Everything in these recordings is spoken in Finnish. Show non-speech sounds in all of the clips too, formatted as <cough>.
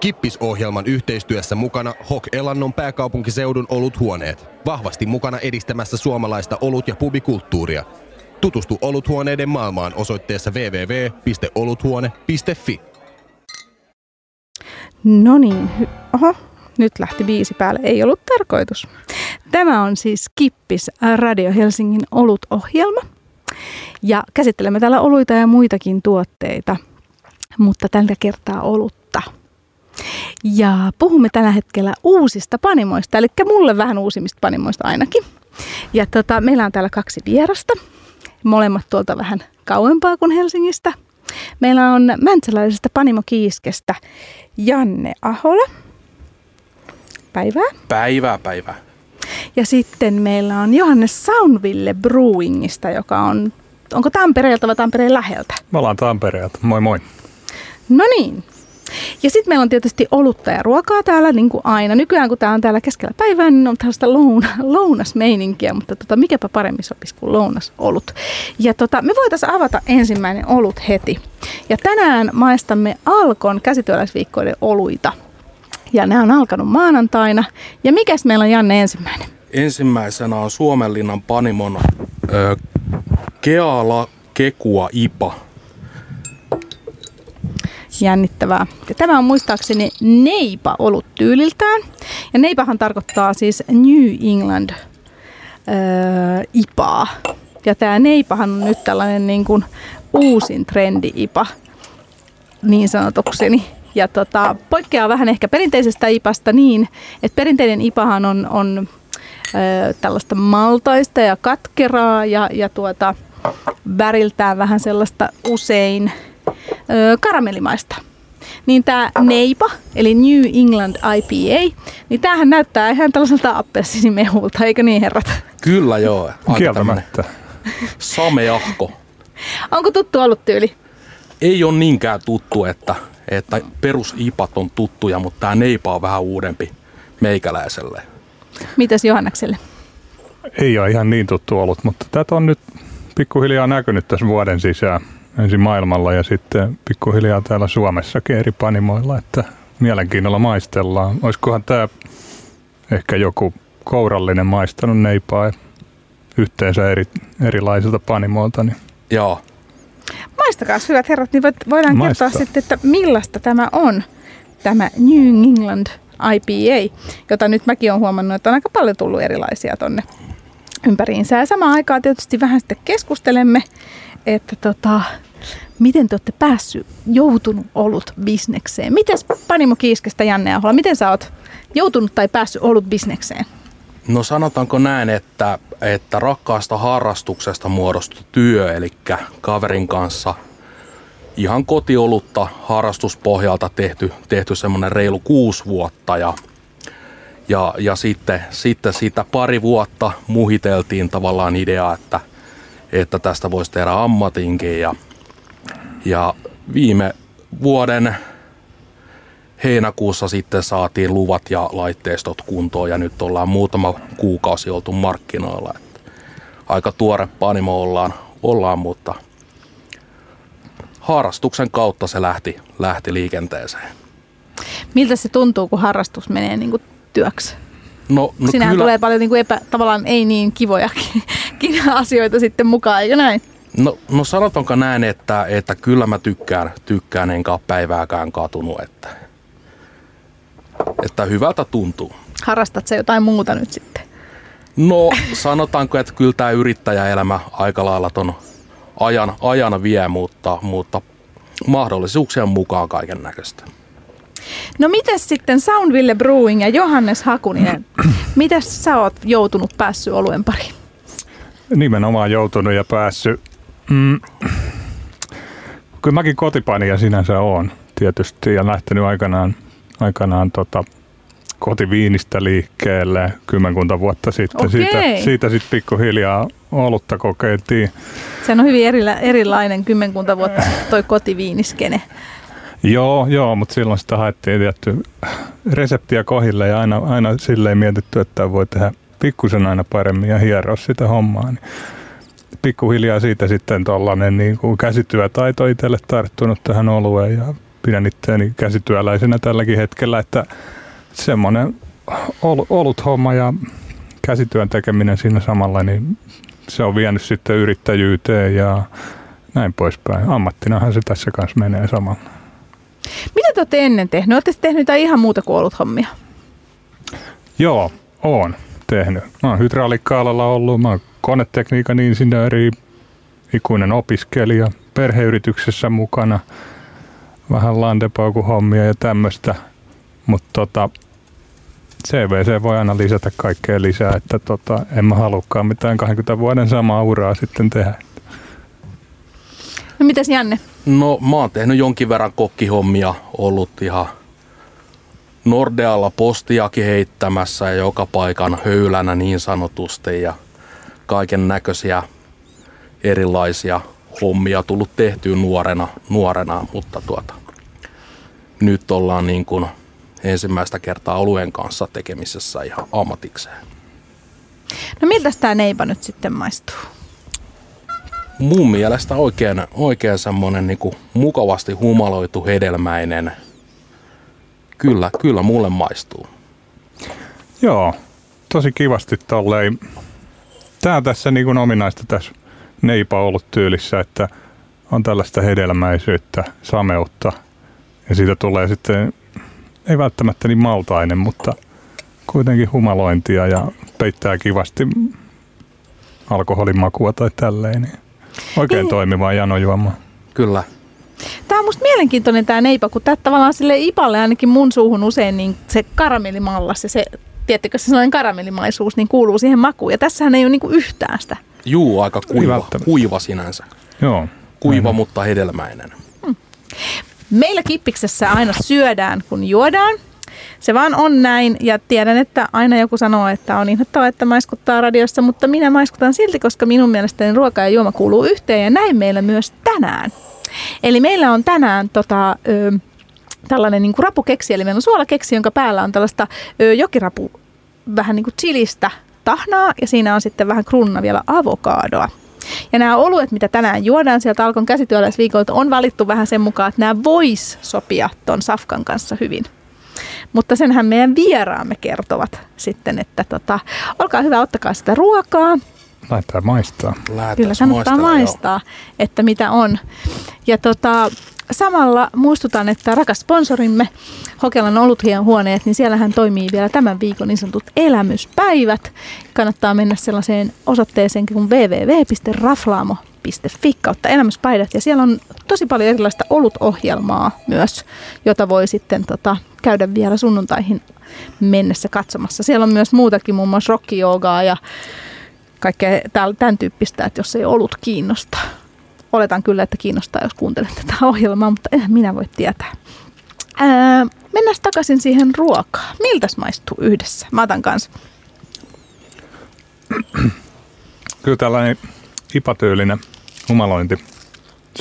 Kippisohjelman yhteistyössä mukana Hok Elannon pääkaupunkiseudun oluthuoneet. Vahvasti mukana edistämässä suomalaista olut- ja pubikulttuuria. Tutustu oluthuoneiden maailmaan osoitteessa www.oluthuone.fi. No niin, oho, nyt lähti viisi päälle. Ei ollut tarkoitus. Tämä on siis Kippis Radio Helsingin olutohjelma. Ja käsittelemme täällä oluita ja muitakin tuotteita, mutta tällä kertaa olutta. Ja puhumme tällä hetkellä uusista panimoista, eli mulle vähän uusimmista panimoista ainakin. Ja tota, meillä on täällä kaksi vierasta, molemmat tuolta vähän kauempaa kuin Helsingistä. Meillä on Mäntsäläisestä Panimo Kiiskestä Janne Ahola. Päivää. Päivää, päivää. Ja sitten meillä on Johannes Saunville Brewingista, joka on, onko Tampereelta vai Tampereen läheltä? Me ollaan Tampereelta. Moi moi. No niin. Ja sitten meillä on tietysti olutta ja ruokaa täällä, niin kuin aina. Nykyään kun tämä on täällä keskellä päivää, niin on tällaista louna, <laughs> lounasmeininkiä, mutta tota, mikäpä paremmin sopisi kuin lounasolut. Ja tota, me voitaisiin avata ensimmäinen olut heti. Ja tänään maistamme Alkon käsityöläisviikkoiden oluita. Ja nämä on alkanut maanantaina. Ja mikäs meillä on Janne ensimmäinen? Ensimmäisenä on Suomenlinnan Panimon ö, Keala Kekua IPA. Jännittävää. Ja tämä on muistaakseni neipa ollut tyyliltään. Ja neipahan tarkoittaa siis New England öö, IPAa. Ja tämä neipahan on nyt tällainen niin kuin uusin trendi IPA niin sanotukseni. Ja tota, poikkeaa vähän ehkä perinteisestä IPasta niin, että perinteinen IPahan on, on ö, tällaista maltaista ja katkeraa ja, ja tuota, väriltään vähän sellaista usein ö, karamellimaista. Niin tämä Neipa, eli New England IPA, niin tämähän näyttää ihan tällaiselta appelsiinimehulta, eikö niin herrat? Kyllä joo. Kieltämättä. Sameahko. Onko tuttu ollut tyyli? Ei ole niinkään tuttu, että, että perusipat on tuttuja, mutta tämä neipa on vähän uudempi meikäläiselle. Mitäs Johannakselle? Ei ole ihan niin tuttu ollut, mutta tätä on nyt pikkuhiljaa näkynyt tässä vuoden sisään. Ensin maailmalla ja sitten pikkuhiljaa täällä Suomessakin eri panimoilla, että mielenkiinnolla maistellaan. Olisikohan tämä ehkä joku kourallinen maistanut neipaa yhteensä eri, erilaisilta panimoilta, niin Joo. Maistakaa hyvät herrat, niin voidaan Maistaa. kertoa sitten, että millaista tämä on, tämä New England IPA, jota nyt mäkin olen huomannut, että on aika paljon tullut erilaisia tonne ympäriinsä. Ja samaan aikaan tietysti vähän sitten keskustelemme, että tota, miten te olette päässyt, joutunut ollut bisnekseen. Miten Panimo Kiiskestä Janne Ahola, miten sä oot joutunut tai päässyt ollut bisnekseen? No sanotaanko näin, että, että rakkaasta harrastuksesta muodostui työ, eli kaverin kanssa ihan kotiolutta harrastuspohjalta tehty, tehty semmoinen reilu kuusi vuotta ja, ja, ja sitten, sitten siitä pari vuotta muhiteltiin tavallaan idea, että, että tästä voisi tehdä ammatinkin ja, ja viime vuoden heinäkuussa sitten saatiin luvat ja laitteistot kuntoon ja nyt ollaan muutama kuukausi oltu markkinoilla. Että aika tuore panimo ollaan, ollaan, mutta harrastuksen kautta se lähti, lähti liikenteeseen. Miltä se tuntuu, kun harrastus menee niin kuin työksi? No, no Siinähän kyllä, tulee paljon niin kuin epä, tavallaan ei niin kivoja <laughs> asioita sitten mukaan, eikö näin? No, no sanotaanko näin, että, että kyllä mä tykkään, tykkään enkä ole päivääkään katunut, että, että hyvältä tuntuu. Harrastat se jotain muuta nyt sitten? No sanotaanko, että kyllä tämä yrittäjäelämä aika lailla ton ajan, ajan vie, mutta, mutta mahdollisuuksien mukaan kaiken näköistä. No miten sitten Soundville Brewing ja Johannes Hakuninen, miten sä oot joutunut päässyt oluen pariin? nimenomaan joutunut ja päässyt. Mm, kyllä mäkin kotipainija sinänsä on tietysti ja lähtenyt aikanaan, aikanaan tota, kotiviinistä liikkeelle kymmenkunta vuotta sitten. Okei. Siitä, siitä sitten pikkuhiljaa olutta kokeiltiin. Se on hyvin erila, erilainen kymmenkunta vuotta sitten toi kotiviiniskene. Joo, joo, mutta silloin sitä haettiin tietty reseptiä kohille ja aina, aina silleen mietitty, että voi tehdä pikkusen aina paremmin ja hieroa sitä hommaa. Niin pikkuhiljaa siitä sitten tuollainen niin kuin käsityötaito itselle tarttunut tähän olueen ja pidän itseäni käsityöläisenä tälläkin hetkellä, että semmoinen ol, olut homma ja käsityön tekeminen siinä samalla, niin se on vienyt sitten yrittäjyyteen ja näin poispäin. Ammattinahan se tässä kanssa menee samalla. Mitä te olette ennen tehnyt? Olette tehnyt jotain ihan muuta kuin ollut hommia? Joo, oon tehnyt. Mä oon hydraulikka-alalla ollut, mä oon konetekniikan insinööri, ikuinen opiskelija, perheyrityksessä mukana, vähän landepaukuhommia ja tämmöistä. Mutta tota, CVC voi aina lisätä kaikkea lisää, että tota, en mä halukkaan mitään 20 vuoden samaa uraa sitten tehdä. No mitäs Janne? No mä oon tehnyt jonkin verran kokkihommia, ollut ihan Nordealla postiakin heittämässä ja joka paikan höylänä niin sanotusti ja kaiken näköisiä erilaisia hommia tullut tehtyä nuorena, nuorena mutta tuota, nyt ollaan niin kuin ensimmäistä kertaa oluen kanssa tekemisessä ihan ammatikseen. No miltä tämä neipa nyt sitten maistuu? Mun mielestä oikein, oikein semmonen niin mukavasti humaloitu hedelmäinen. Kyllä, kyllä mulle maistuu. Joo, tosi kivasti tolleen. Tää on tässä niin kuin ominaista tässä neipa ollut tyylissä, että on tällaista hedelmäisyyttä, sameutta ja siitä tulee sitten ei välttämättä niin maltainen, mutta kuitenkin humalointia ja peittää kivasti alkoholin makua tai tälleen. Niin oikein niin. toimiva janojuoma. Kyllä. Tämä on musta mielenkiintoinen tämä neipa, kun tämä tavallaan sille ipalle ainakin mun suuhun usein niin se karamellimallas ja se, tiettikö se sellainen karamellimaisuus, niin kuuluu siihen makuun. Ja tässähän ei ole niinku yhtään sitä. Juu, aika kuiva, kuiva sinänsä. Joo. Kuiva, Näin. mutta hedelmäinen. Hmm. Meillä Kippiksessä aina syödään, kun juodaan. Se vaan on näin ja tiedän, että aina joku sanoo, että on inhottava, että maiskuttaa radiossa, mutta minä maiskutan silti, koska minun mielestäni ruoka ja juoma kuuluu yhteen ja näin meillä myös tänään. Eli meillä on tänään tota, ö, tällainen niin kuin rapukeksi, eli meillä on suolakeksi, jonka päällä on tällaista ö, jokirapu, vähän niin kuin chilistä tahnaa ja siinä on sitten vähän krunna vielä avokadoa. Ja nämä oluet, mitä tänään juodaan sieltä Alkon käsityöläisviikolta, on valittu vähän sen mukaan, että nämä vois sopia ton safkan kanssa hyvin. Mutta senhän meidän vieraamme kertovat sitten, että tota, olkaa hyvä, ottakaa sitä ruokaa. Laittaa maistaa. Lähetään Kyllä kannattaa maistaa, jo. että mitä on. Ja tota, samalla muistutan, että rakas sponsorimme Hokelan oluthien huoneet, niin siellähän toimii vielä tämän viikon niin sanotut elämyspäivät. Kannattaa mennä sellaiseen osoitteeseen kuin www.raflaamo.fi kautta elämyspäivät. Ja siellä on tosi paljon erilaista olutohjelmaa myös, jota voi sitten tota, käydä vielä sunnuntaihin mennessä katsomassa. Siellä on myös muutakin, muun muassa rockijoogaa ja kaikkea tämän tyyppistä, että jos ei olut kiinnosta. Oletan kyllä, että kiinnostaa, jos kuuntelet tätä ohjelmaa, mutta en minä voi tietää. Ää, mennään takaisin siihen ruokaan. Miltäs maistuu yhdessä? Mä otan kanssa. Kyllä tällainen ipatyylinen humalointi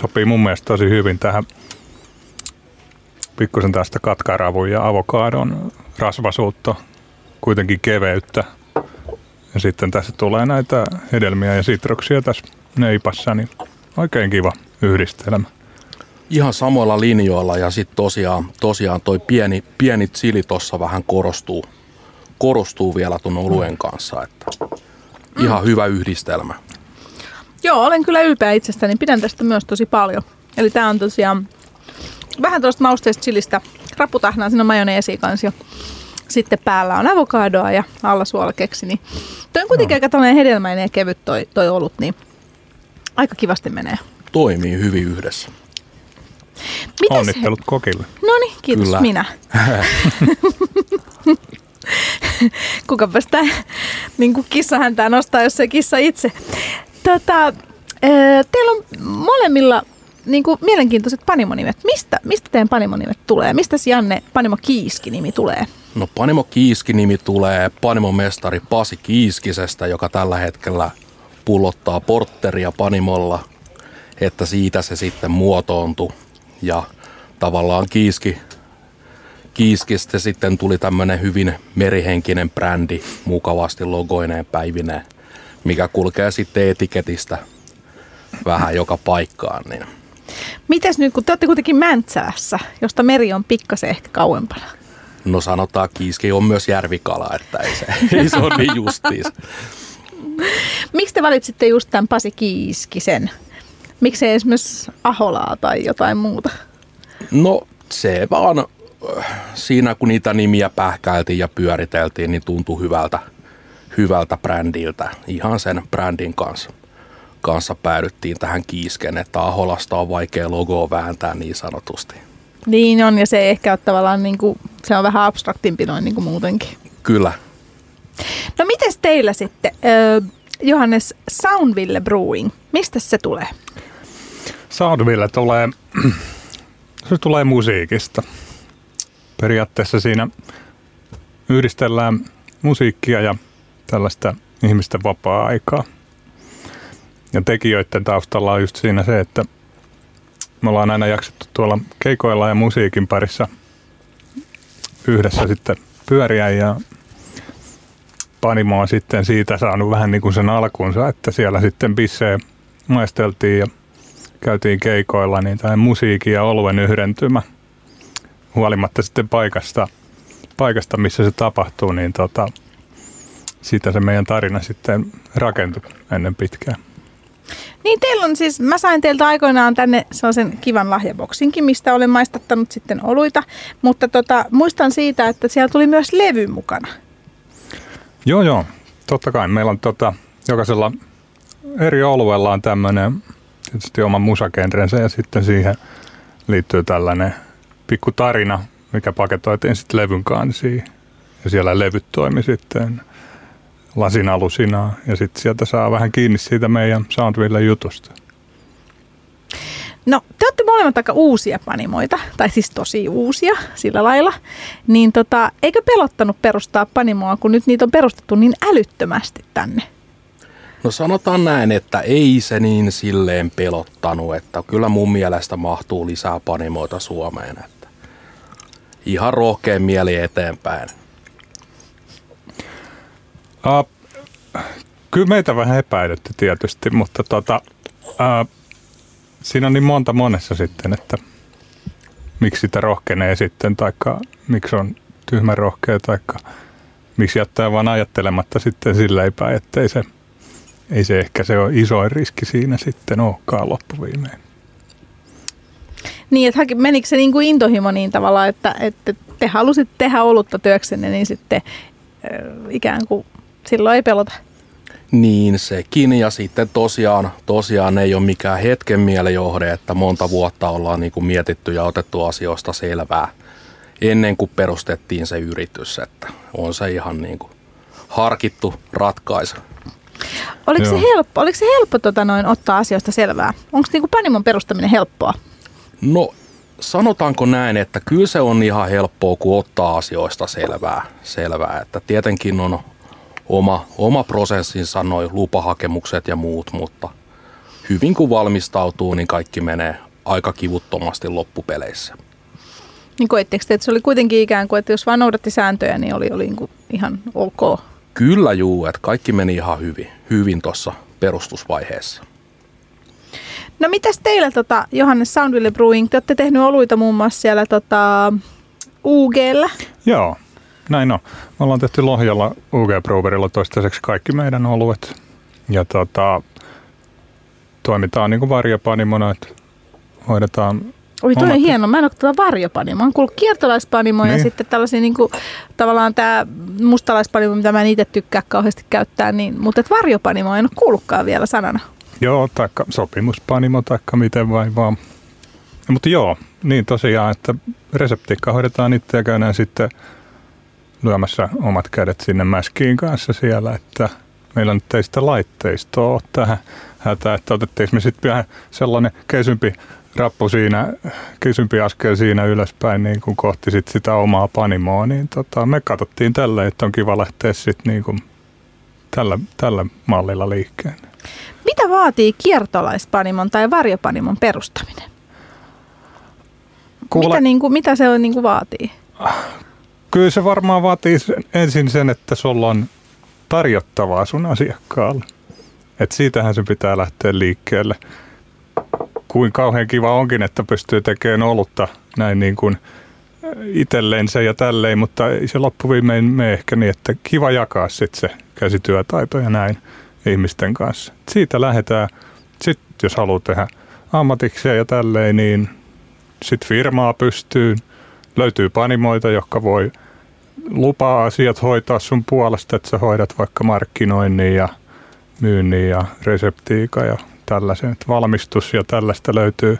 sopii mun mielestä tosi hyvin tähän pikkusen tästä katkaravun ja avokadon rasvasuutta, kuitenkin keveyttä. Ja sitten tässä tulee näitä hedelmiä ja sitruksia tässä neipassa, niin oikein kiva yhdistelmä. Ihan samoilla linjoilla ja sitten tosiaan, tosiaan toi pieni, pieni chili tuossa vähän korostuu, korostuu vielä tuon oluen kanssa, että ihan hyvä yhdistelmä. Joo, olen kyllä ylpeä itsestäni. Pidän tästä myös tosi paljon. Eli tämä on tosiaan vähän tuosta mausteista chilistä. Raputahnaa, siinä on majoneesi kanssa jo. Sitten päällä on avokadoa ja alla suolakeksi. Niin toi on kuitenkin no. aika tällainen hedelmäinen ja kevyt toi, toi olut, niin aika kivasti menee. Toimii hyvin yhdessä. Mitäs Onnittelut he... kokille. No niin, kiitos Kyllä. minä. <laughs> Kukapa sitä niin kuin kissahäntää nostaa, jos se kissa itse. Tota, teillä on molemmilla niin kuin mielenkiintoiset panimonimet. Mistä, mistä teidän panimonimet tulee? Mistä Janne Panimo Kiiski-nimi tulee? No Panimo Kiiski-nimi tulee Panimo-mestari Pasi Kiiskisestä, joka tällä hetkellä pullottaa portteria Panimolla, että siitä se sitten muotoontui. Ja tavallaan Kiiski, Kiiskistä sitten tuli tämmöinen hyvin merihenkinen brändi, mukavasti logoineen päivineen, mikä kulkee sitten etiketistä vähän joka paikkaan. Niin Mites nyt, kun te olette kuitenkin Mäntsälässä, josta meri on pikkasen ehkä kauempana? No sanotaan, kiiski on myös järvikala, että ei se, ei se ole niin justiis. Miksi te valitsitte just tämän Pasi Kiiskisen? Miksi ei esimerkiksi Aholaa tai jotain muuta? No se vaan äh, siinä kun niitä nimiä pähkäiltiin ja pyöriteltiin, niin tuntui hyvältä, hyvältä brändiltä. Ihan sen brändin kanssa, kanssa päädyttiin tähän kiisken, että Aholasta on vaikea logoa vääntää niin sanotusti. Niin on, ja se ei ehkä ole tavallaan, niin kuin, se on vähän abstraktimpi noin niin kuin muutenkin. Kyllä. No mites teillä sitten, Johannes, Soundville Brewing, mistä se tulee? Soundville tulee, <clears throat> se tulee musiikista. Periaatteessa siinä yhdistellään musiikkia ja tällaista ihmisten vapaa-aikaa. Ja tekijöiden taustalla on just siinä se, että me ollaan aina jaksettu tuolla keikoilla ja musiikin parissa yhdessä sitten pyöriä ja Panimo on sitten siitä saanut vähän niin kuin sen alkunsa, että siellä sitten bissejä maisteltiin ja käytiin keikoilla, niin tämä musiikin ja oluen yhdentymä, huolimatta sitten paikasta, paikasta missä se tapahtuu, niin tota, siitä se meidän tarina sitten rakentui ennen pitkään. Niin teillä on siis, mä sain teiltä aikoinaan tänne sellaisen kivan lahjaboksinkin, mistä olen maistattanut sitten oluita, mutta tota, muistan siitä, että siellä tuli myös levy mukana. Joo, joo. Totta kai. Meillä on tota, jokaisella eri oluella on tämmöinen tietysti oma musakenrensä ja sitten siihen liittyy tällainen pikku tarina, mikä paketoitiin sitten levyn kansiin. Ja siellä levyt toimi sitten lasin alusina ja sitten sieltä saa vähän kiinni siitä meidän Soundville jutusta. No, te olette molemmat aika uusia panimoita, tai siis tosi uusia sillä lailla. Niin tota, eikö pelottanut perustaa panimoa, kun nyt niitä on perustettu niin älyttömästi tänne? No sanotaan näin, että ei se niin silleen pelottanut, että kyllä mun mielestä mahtuu lisää panimoita Suomeen. Että ihan rohkeen mieli eteenpäin. Uh, kyllä meitä vähän epäilytti tietysti, mutta tota, uh, siinä on niin monta monessa sitten, että miksi sitä rohkenee sitten, taikka miksi on tyhmä rohkea, taikka miksi jättää vaan ajattelematta sitten sillä päin, että ei se, ei se ehkä se ole isoin riski siinä sitten olekaan loppuviimein. Niin, että menikö se niin kuin intohimo niin tavalla, että, että te halusitte tehdä olutta työksenne, niin sitten äh, ikään kuin silloin ei pelota? Niin sekin ja sitten tosiaan, tosiaan ei ole mikään hetken mielejohde, että monta vuotta ollaan niin kuin mietitty ja otettu asioista selvää ennen kuin perustettiin se yritys, että on se ihan niin kuin harkittu ratkaisu. Oliko se helppo, oliko se helppo tota noin, ottaa asioista selvää? Onko niin Panimon perustaminen helppoa? No sanotaanko näin, että kyllä se on ihan helppoa, kun ottaa asioista selvää. selvää. Että tietenkin on oma, oma prosessinsa, noin lupahakemukset ja muut, mutta hyvin kun valmistautuu, niin kaikki menee aika kivuttomasti loppupeleissä. Niin koettekö että se oli kuitenkin ikään kuin, että jos vaan noudatti sääntöjä, niin oli, oli niin kuin ihan ok? Kyllä juu, että kaikki meni ihan hyvin, hyvin tuossa perustusvaiheessa. No mitäs teillä, tota, Johannes Soundville Brewing, te olette tehnyt oluita muun muassa siellä tota, UGllä? Joo, näin on. Me ollaan tehty Lohjalla UG Brewerilla toistaiseksi kaikki meidän oluet. Ja tota, toimitaan niin kuin varjopanimona, että hoidetaan Oi, toi on hieno. Mä en ole tuota varjopanimo. Mä oon kuullut kiertolaispanimo niin. ja sitten tällaisia niin kuin, tavallaan tämä mustalaispanimo, mitä mä en itse tykkää kauheasti käyttää, niin, mutta et varjopanimo en ole kuullutkaan vielä sanana. Joo, taikka sopimuspanimo, taikka miten vai vaan. Mutta joo, niin tosiaan, että reseptiikka hoidetaan itse ja käydään sitten lyömässä omat kädet sinne mäskiin kanssa siellä, että meillä nyt ei sitä laitteistoa tähän hätään, että otettiin me sitten vähän sellainen kesympi rappu siinä, kesympi askel siinä ylöspäin niin kuin kohti sit sitä omaa panimoa, niin tota, me katsottiin tällä, että on kiva lähteä sitten niin kuin tällä, tällä mallilla liikkeen. Mitä vaatii kiertolaispanimon tai varjopanimon perustaminen? Kuule, mitä, niin kuin, mitä se on, niin kuin vaatii? Kyllä se varmaan vaatii ensin sen, että sulla on tarjottavaa sun asiakkaalle. Et siitähän se pitää lähteä liikkeelle. kuin kauhean kiva onkin, että pystyy tekemään olutta näin niin kuin itsellensä ja tälleen, mutta ei se loppuviimein mene ehkä niin, että kiva jakaa sitten se käsityötaito ja näin ihmisten kanssa. Siitä lähdetään, sitten jos haluaa tehdä ammatikseen ja tälleen, niin sitten firmaa pystyy, löytyy panimoita, jotka voi lupaa asiat hoitaa sun puolesta, että sä hoidat vaikka markkinoinnin ja myynnin ja reseptiika ja tällaisen. Että valmistus ja tällaista löytyy,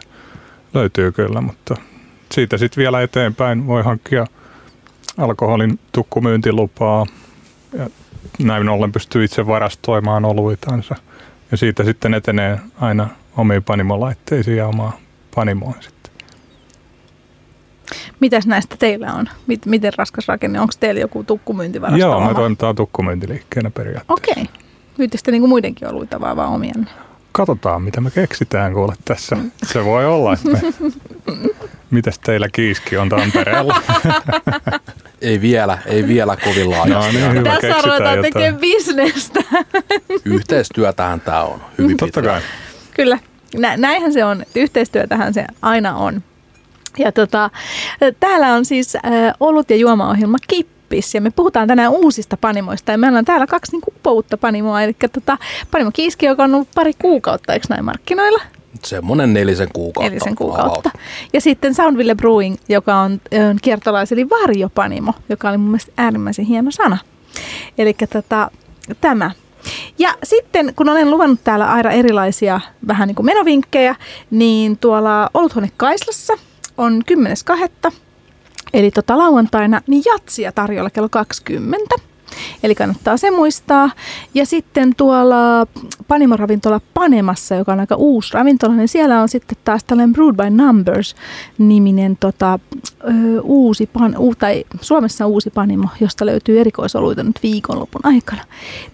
löytyy kyllä, mutta siitä sitten vielä eteenpäin voi hankkia alkoholin tukkumyyntilupaa ja näin ollen pystyy itse varastoimaan oluitansa. Ja siitä sitten etenee aina omiin panimolaitteisiin ja omaa panimoon sitten. Mitäs näistä teillä on? Miten raskas rakenne? Onko teillä joku tukkumyyntivarasto? Joo, me toimitaan tukkumyyntiliikkeenä periaatteessa. Okei. Okay. Niin kuin muidenkin oluita vaan, vaan omianne? Katsotaan, mitä me keksitään kuule tässä. Se voi olla, että me... <laughs> Mitäs teillä kiiski on Tampereella? <laughs> ei vielä, ei vielä kovin laajasti. No, niin, hyvä, Tässä ruvetaan tekemään bisnestä. <laughs> Yhteistyötähän tämä on hyvin Totta kai. Kyllä, Nä, näinhän se on. Yhteistyötähän se aina on. Ja tota, täällä on siis äh, ollut ja juomaohjelma Kippis ja me puhutaan tänään uusista panimoista ja meillä on täällä kaksi niin uutta panimoa, eli tota, panimo Kiiski, joka on ollut pari kuukautta, eikö näin markkinoilla? Semmoinen nelisen kuukautta. Nelisen kuukautta. Ja sitten Soundville Brewing, joka on, on kiertolais, eli varjopanimo, joka oli mun mielestä äärimmäisen hieno sana. Eli tota, tämä. Ja sitten, kun olen luvannut täällä aina erilaisia vähän niin kuin menovinkkejä, niin tuolla Oluthuone Kaislassa on 10.2. Eli tota lauantaina, niin jatsia tarjolla kello 20. Eli kannattaa se muistaa. Ja sitten tuolla Panimo-ravintola Panemassa, joka on aika uusi ravintola, niin siellä on sitten taas tällainen Brood by Numbers-niminen tota, ö, uusi, pan, u, tai Suomessa uusi Panimo, josta löytyy erikoisoluita nyt viikonlopun aikana.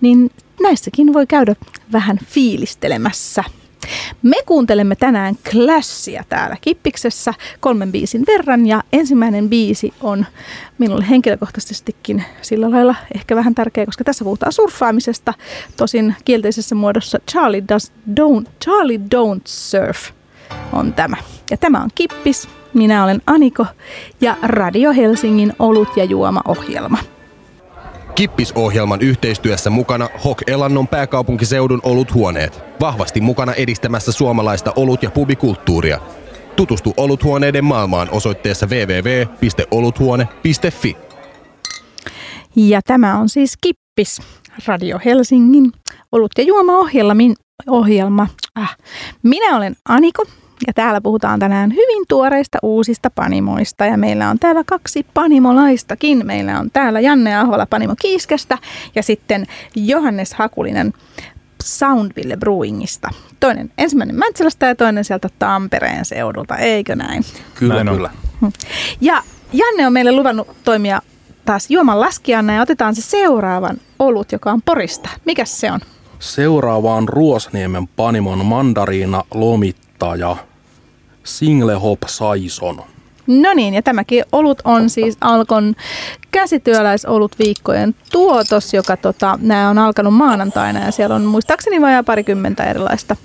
Niin näissäkin voi käydä vähän fiilistelemässä. Me kuuntelemme tänään Clashia täällä Kippiksessä kolmen biisin verran ja ensimmäinen biisi on minulle henkilökohtaisestikin sillä lailla ehkä vähän tärkeä, koska tässä puhutaan surffaamisesta, tosin kielteisessä muodossa Charlie, does, don't, Charlie Don't Surf on tämä. Ja tämä on Kippis, minä olen Aniko ja Radio Helsingin olut- ja juoma-ohjelma. Kippisohjelman yhteistyössä mukana Hok Elannon pääkaupunkiseudun oluthuoneet. Vahvasti mukana edistämässä suomalaista olut- ja pubikulttuuria. Tutustu oluthuoneiden maailmaan osoitteessa www.oluthuone.fi. Ja tämä on siis Kippis, Radio Helsingin olut- ja juoma-ohjelma. Ohjelma. Äh. Minä olen Aniko ja täällä puhutaan tänään hyvin tuoreista uusista panimoista ja meillä on täällä kaksi panimolaistakin. Meillä on täällä Janne Ahola Panimo Kiiskestä ja sitten Johannes Hakulinen Soundville Brewingista. Toinen ensimmäinen Mäntsälästä ja toinen sieltä Tampereen seudulta, eikö näin? Kyllä, näin kyllä. Ja Janne on meille luvannut toimia taas juoman laskijana ja otetaan se seuraavan olut, joka on Porista. Mikäs se on? Seuraava on Ruosniemen Panimon mandariina lomittaja Single Hop Saison. No niin, ja tämäkin olut on siis Alkon käsityöläisolut viikkojen tuotos, joka tota, nämä on alkanut maanantaina ja siellä on muistaakseni vajaa parikymmentä erilaista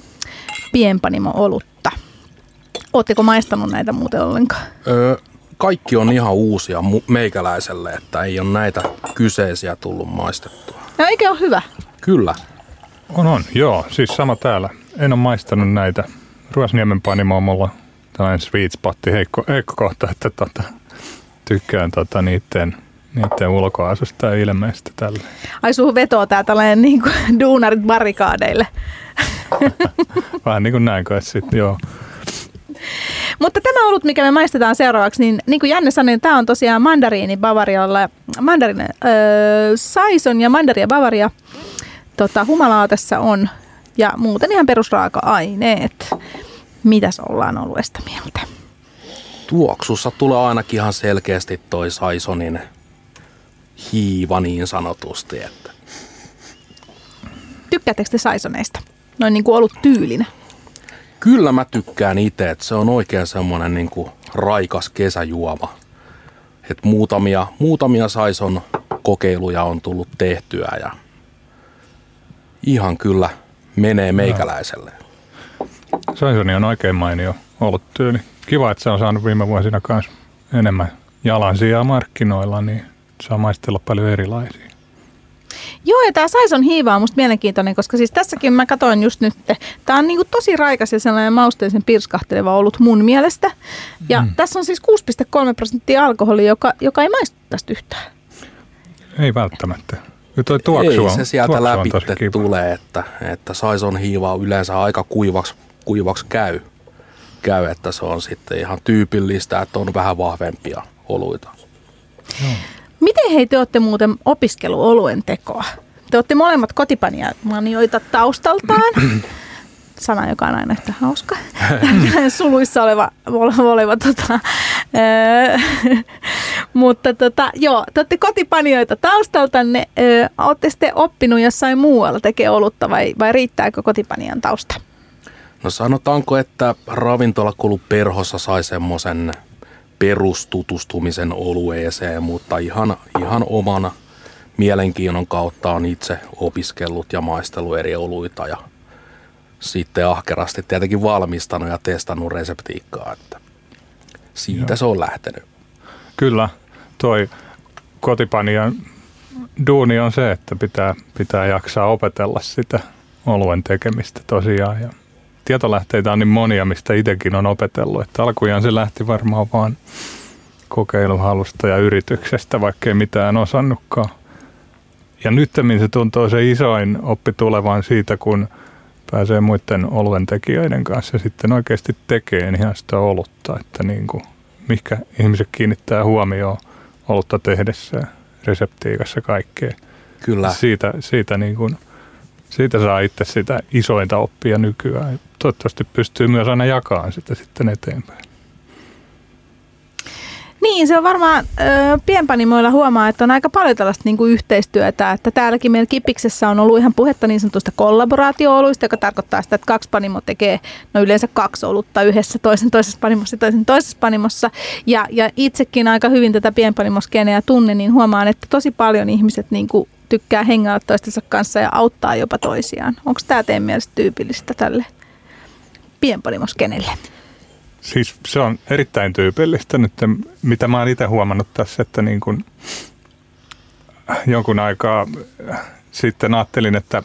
pienpanimo-olutta. Oletteko maistanut näitä muuten ollenkaan? Öö, kaikki on ihan uusia meikäläiselle, että ei ole näitä kyseisiä tullut maistettua. No eikö ole hyvä? Kyllä. On, on. Joo, siis sama täällä. En ole maistanut näitä. Ruosniemen panimo on mulla tällainen sweet spotti, heikko, heikko kohta, että tota, tykkään tota, niiden, niiden ulkoasusta ja ilmeistä tälle. Ai suhu vetoo tää tällainen niin kuin, duunarit barrikaadeille. <laughs> Vähän niin kuin näin kai sitten, joo. Mutta tämä ollut, mikä me maistetaan seuraavaksi, niin, niin kuin Janne sanoi, niin tämä on tosiaan mandariini Bavarialla. Mandarine, öö, Saison ja mandaria Bavaria tota, humalaa tässä on. Ja muuten ihan perusraaka-aineet. Mitäs ollaan oluesta mieltä? Tuoksussa tulee ainakin ihan selkeästi toi Saisonin hiiva niin sanotusti. Että. Tykkäättekö te Saisoneista? Noin niin kuin ollut tyylinä. Kyllä mä tykkään itse, että se on oikein semmoinen niin kuin raikas kesäjuoma. Et muutamia, muutamia Saison kokeiluja on tullut tehtyä ja ihan kyllä menee meikäläiselle. Saisoni on oikein mainio oluttyyli. Kiva, että se on saanut viime vuosina myös enemmän jalansijaa markkinoilla, niin saa maistella paljon erilaisia. Joo, ja tämä Saison hiiva on musta mielenkiintoinen, koska siis tässäkin mä katsoin just nyt, tämä on niinku tosi raikas ja sellainen mausteisen pirskahteleva ollut mun mielestä. Ja mm. tässä on siis 6,3 prosenttia alkoholi, joka, joka ei maistu tästä yhtään. Ei välttämättä. Ja toi tuoksu ei se sieltä läpi tulee, että, että Saison hiiva on yleensä aika kuivaksi, kuivaksi käy, käy, että se on sitten ihan tyypillistä, että on vähän vahvempia oluita. Joo. Miten hei te olette muuten opiskeluoluen tekoa? Te olette molemmat kotipanioita taustaltaan. <clears throat> Sana, joka on aina yhtä hauska. <laughs> Suluissa oleva, oleva tota, <laughs> mutta tota, joo, te olette kotipanioita taustaltanne. Olette sitten oppinut jossain muualla tekee olutta vai, vai riittääkö kotipanian tausta? No sanotaanko, että ravintolakulu Perhossa sai semmoisen perustutustumisen olueeseen, mutta ihan, ihan omana mielenkiinnon kautta on itse opiskellut ja maistellut eri oluita ja sitten ahkerasti tietenkin valmistanut ja testannut reseptiikkaa, että siitä Joo. se on lähtenyt. Kyllä, toi kotipanian duuni on se, että pitää, pitää jaksaa opetella sitä oluen tekemistä tosiaan ja tietolähteitä on niin monia, mistä itsekin on opetellut. Että alkujaan se lähti varmaan vaan kokeiluhalusta ja yrityksestä, vaikkei mitään osannutkaan. Ja nyt se tuntuu se isoin oppi tulevan siitä, kun pääsee muiden oluen tekijöiden kanssa sitten oikeasti tekee ihan sitä olutta, että niin kuin, mikä ihmiset kiinnittää huomioon olutta tehdessä, reseptiikassa kaikkea. Kyllä. Siitä, siitä niin kuin – siitä saa itse sitä isointa oppia nykyään. Toivottavasti pystyy myös aina jakamaan sitä sitten eteenpäin. Niin, se on varmaan pienpanimoilla huomaa, että on aika paljon tällaista niin kuin yhteistyötä. Että täälläkin meillä Kipiksessä on ollut ihan puhetta niin sanotusta kollaboraatio-oluista, joka tarkoittaa sitä, että kaksi panimo tekee no yleensä kaksi olutta yhdessä, toisen toisessa panimossa ja toisen toisessa panimossa. Ja, ja itsekin aika hyvin tätä pienpanimoskeneä tunne, niin huomaan, että tosi paljon ihmiset niin kuin tykkää hengailla toistensa kanssa ja auttaa jopa toisiaan. Onko tämä teidän mielestä tyypillistä tälle pienpanimoskenelle? Siis se on erittäin tyypillistä nyt, mitä mä oon itse huomannut tässä, että niin kun jonkun aikaa sitten ajattelin, että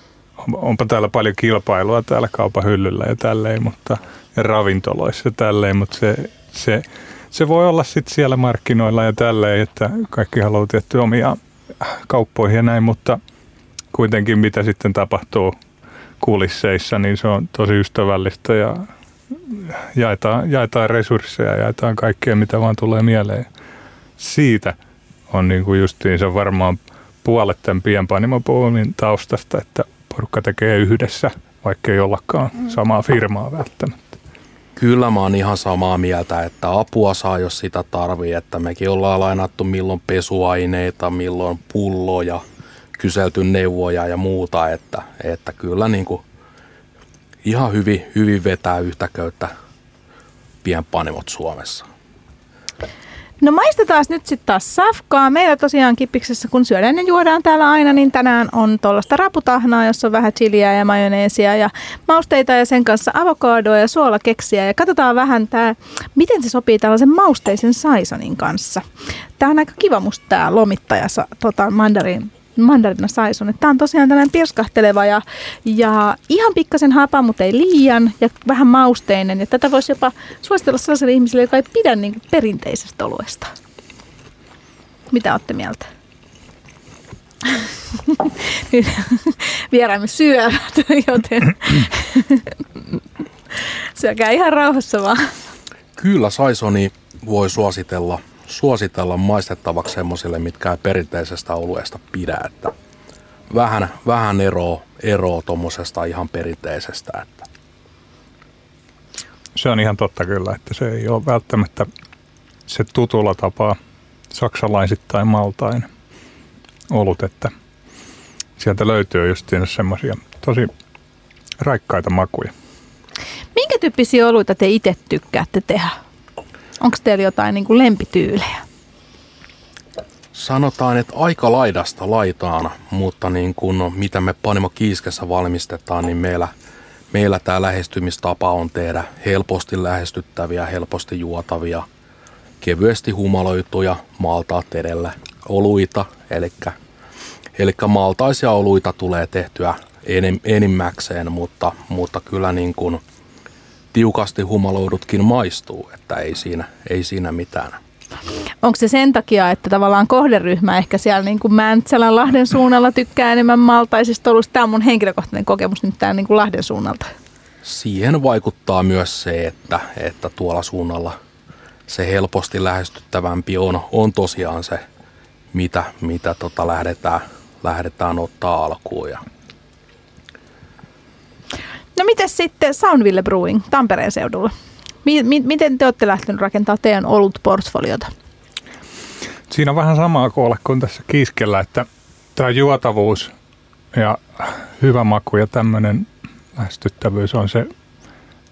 onpa täällä paljon kilpailua täällä kaupan hyllyllä ja tälleen, mutta ja ravintoloissa ja tälleen, mutta se, se, se voi olla sitten siellä markkinoilla ja tälleen, että kaikki haluaa tietty omia kauppoihin ja näin, mutta kuitenkin mitä sitten tapahtuu kulisseissa, niin se on tosi ystävällistä ja jaetaan, jaetaan resursseja, jaetaan kaikkea, mitä vaan tulee mieleen. Siitä on niin kuin justiin se varmaan puolet tämän pienpanimopuolin taustasta, että porukka tekee yhdessä, vaikka ei ollakaan mm. samaa firmaa välttämättä. Kyllä mä oon ihan samaa mieltä, että apua saa, jos sitä tarvii. Että mekin ollaan lainattu milloin pesuaineita, milloin pulloja, kyselty neuvoja ja muuta. Että, että kyllä niin kuin ihan hyvin, hyvin vetää yhtä köyttä pienpanimot Suomessa. No maistetaan nyt sitten taas safkaa. Meillä tosiaan kipiksessä, kun syödään ja juodaan täällä aina, niin tänään on tuollaista raputahnaa, jossa on vähän chiliä ja majoneesia ja mausteita ja sen kanssa avokadoa ja suolakeksiä. Ja katsotaan vähän tää, miten se sopii tällaisen mausteisen saisonin kanssa. Tämä on aika kiva musta tämä lomittaja, tota, mandarin mandarina saison. Tämä on tosiaan tällainen pirskahteleva ja, ja ihan pikkasen hapa, mutta ei liian ja vähän mausteinen. Ja tätä voisi jopa suositella sellaiselle ihmiselle, joka ei pidä niin perinteisestä oluesta. Mitä olette mieltä? <laughs> vieraamme syövät, joten syökää ihan rauhassa vaan. Kyllä Saisoni voi suositella suositella maistettavaksi semmoisille, mitkä ei perinteisestä oluesta pidä. Että vähän, vähän eroa, eroa tuommoisesta ihan perinteisestä. Että. Se on ihan totta kyllä, että se ei ole välttämättä se tutulla tapaa saksalaisittain maltain olut, että sieltä löytyy justiin semmoisia tosi raikkaita makuja. Minkä tyyppisiä oluita te itse tykkäätte tehdä? Onko teillä jotain niin kuin lempityylejä? Sanotaan, että aika laidasta laitaan, mutta niin kuin, mitä me Panimo Kiiskessä valmistetaan, niin meillä, meillä tämä lähestymistapa on tehdä helposti lähestyttäviä, helposti juotavia, kevyesti humaloituja maltaat edellä oluita, eli, eli maltaisia oluita tulee tehtyä enim, enimmäkseen, mutta, mutta kyllä niin kuin tiukasti humaloidutkin maistuu, että ei siinä, ei siinä mitään. Onko se sen takia, että tavallaan kohderyhmä ehkä siellä niin kuin Mäntsälän Lahden suunnalla tykkää enemmän maltaisista oluista? Tämä on mun henkilökohtainen kokemus nyt täällä niin kuin Lahden suunnalta. Siihen vaikuttaa myös se, että, että tuolla suunnalla se helposti lähestyttävämpi on, on tosiaan se, mitä, mitä tota lähdetään, lähdetään ottaa alkuun. Ja No miten sitten Soundville Brewing Tampereen seudulla? miten te olette lähteneet rakentamaan teidän olut portfoliota? Siinä on vähän samaa koolla kuin tässä kiiskellä, että tämä juotavuus ja hyvä maku ja tämmöinen lähestyttävyys on se,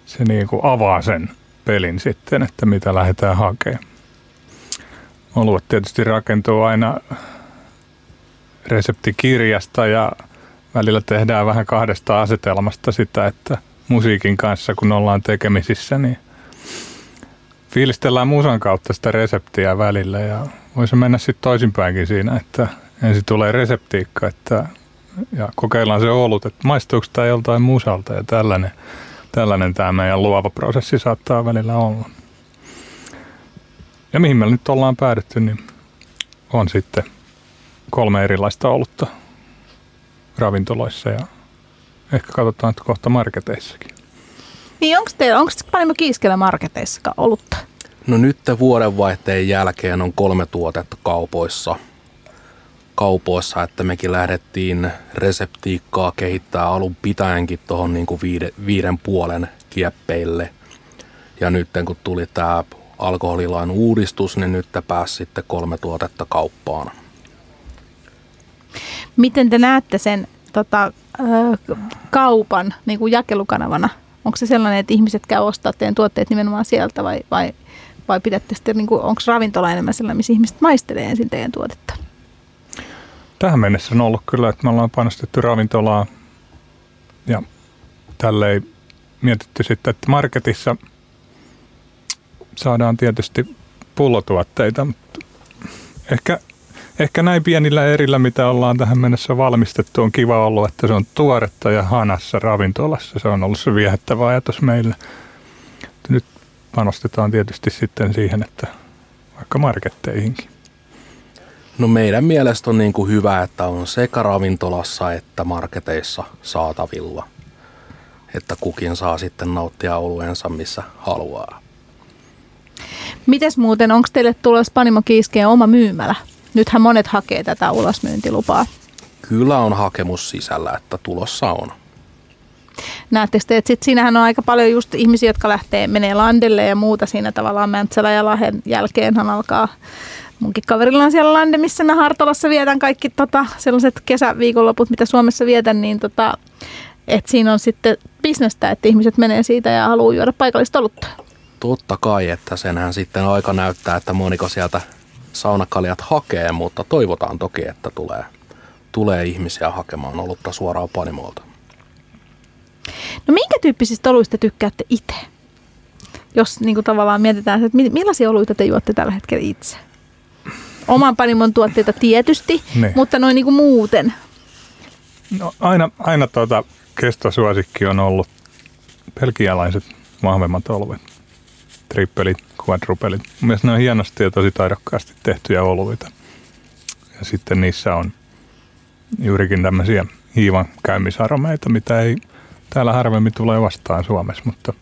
se niin kuin avaa sen pelin sitten, että mitä lähdetään hakemaan. Oluet tietysti rakentuu aina reseptikirjasta ja välillä tehdään vähän kahdesta asetelmasta sitä, että musiikin kanssa kun ollaan tekemisissä, niin fiilistellään musan kautta sitä reseptiä välillä ja voisi mennä sitten toisinpäinkin siinä, että ensin tulee reseptiikka että, ja kokeillaan se olut, että maistuuko tämä joltain musalta ja tällainen, tällainen tämä meidän luova prosessi saattaa välillä olla. Ja mihin me nyt ollaan päädytty, niin on sitten kolme erilaista olutta ravintoloissa ja ehkä katsotaan että kohta marketeissakin. Niin onko teillä, onko paljon kiiskellä marketeissa olutta? No nyt vuodenvaihteen jälkeen on kolme tuotetta kaupoissa. Kaupoissa, että mekin lähdettiin reseptiikkaa kehittää alun pitäenkin tuohon niin viide, viiden puolen kieppeille. Ja nyt kun tuli tämä alkoholilain uudistus, niin nyt pääsi sitten kolme tuotetta kauppaan. Miten te näette sen tota, kaupan niin kuin jakelukanavana? Onko se sellainen, että ihmiset käy ostaa teidän tuotteet nimenomaan sieltä vai, vai, vai pidätte sitten, niin kuin, onko ravintola enemmän sellainen, missä ihmiset maistelee ensin teidän tuotetta? Tähän mennessä on ollut kyllä, että me ollaan panostettu ravintolaa ja tälle mietitty sitten, että marketissa saadaan tietysti pullotuotteita, mutta ehkä ehkä näin pienillä erillä, mitä ollaan tähän mennessä valmistettu, on kiva ollut, että se on tuoretta ja hanassa ravintolassa. Se on ollut se viehättävä ajatus meille. Nyt panostetaan tietysti sitten siihen, että vaikka marketteihinkin. No meidän mielestä on niin kuin hyvä, että on sekä ravintolassa että marketeissa saatavilla. Että kukin saa sitten nauttia oluensa missä haluaa. Mites muuten, onko teille tulossa Panimo Kiiskeen oma myymälä? Nythän monet hakee tätä ulosmyyntilupaa. Kyllä on hakemus sisällä, että tulossa on. Näettekö te, että sit siinähän on aika paljon just ihmisiä, jotka lähtee, menee landelle ja muuta siinä tavallaan Mäntsälä ja Lahen jälkeenhan alkaa munkin kaverilla on siellä lande, missä mä Hartolassa vietän kaikki tota, sellaiset kesäviikonloput, mitä Suomessa vietän, niin tota, että siinä on sitten bisnestä, että ihmiset menee siitä ja haluaa juoda paikallista olutta. Totta kai, että senhän sitten aika näyttää, että moniko sieltä saunakaljat hakee, mutta toivotaan toki, että tulee, tulee ihmisiä hakemaan olutta suoraan panimolta. No minkä tyyppisistä oluista tykkäätte itse? Jos niin kuin tavallaan mietitään, että millaisia oluita te juotte tällä hetkellä itse? Oman panimon tuotteita tietysti, ne. mutta noin niin kuin muuten. No aina, aina tuota kestosuosikki on ollut pelkialaiset vahvemmat oluet trippelit, quadrupelit. Mielestäni ne on hienosti ja tosi taidokkaasti tehtyjä oluita. Ja sitten niissä on juurikin tämmöisiä hiivan käymisaromeita, mitä ei täällä harvemmin tulee vastaan Suomessa, mutta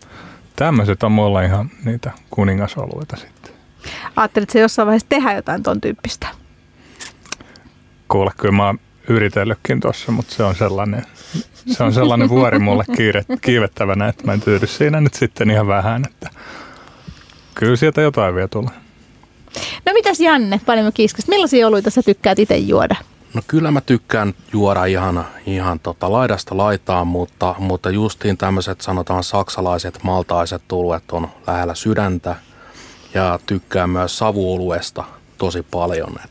tämmöiset on mulla ihan niitä kuningasoluita sitten. Ajattelitko jossain vaiheessa tehdä jotain ton tyyppistä? Kuule, kyllä mä oon yritellytkin tuossa, mutta se on sellainen, se on sellainen vuori mulle kiire, kiivettävänä, että mä en tyydy siinä nyt sitten ihan vähän, että Kyllä sieltä jotain vielä tulee. No mitäs Janne, paljon kiiskasta, millaisia oluita sä tykkäät itse juoda? No kyllä mä tykkään juoda ihan, ihan tota laidasta laitaan, mutta, mutta justiin tämmöiset sanotaan saksalaiset maltaiset tuluet on lähellä sydäntä ja tykkään myös savuoluesta tosi paljon. Että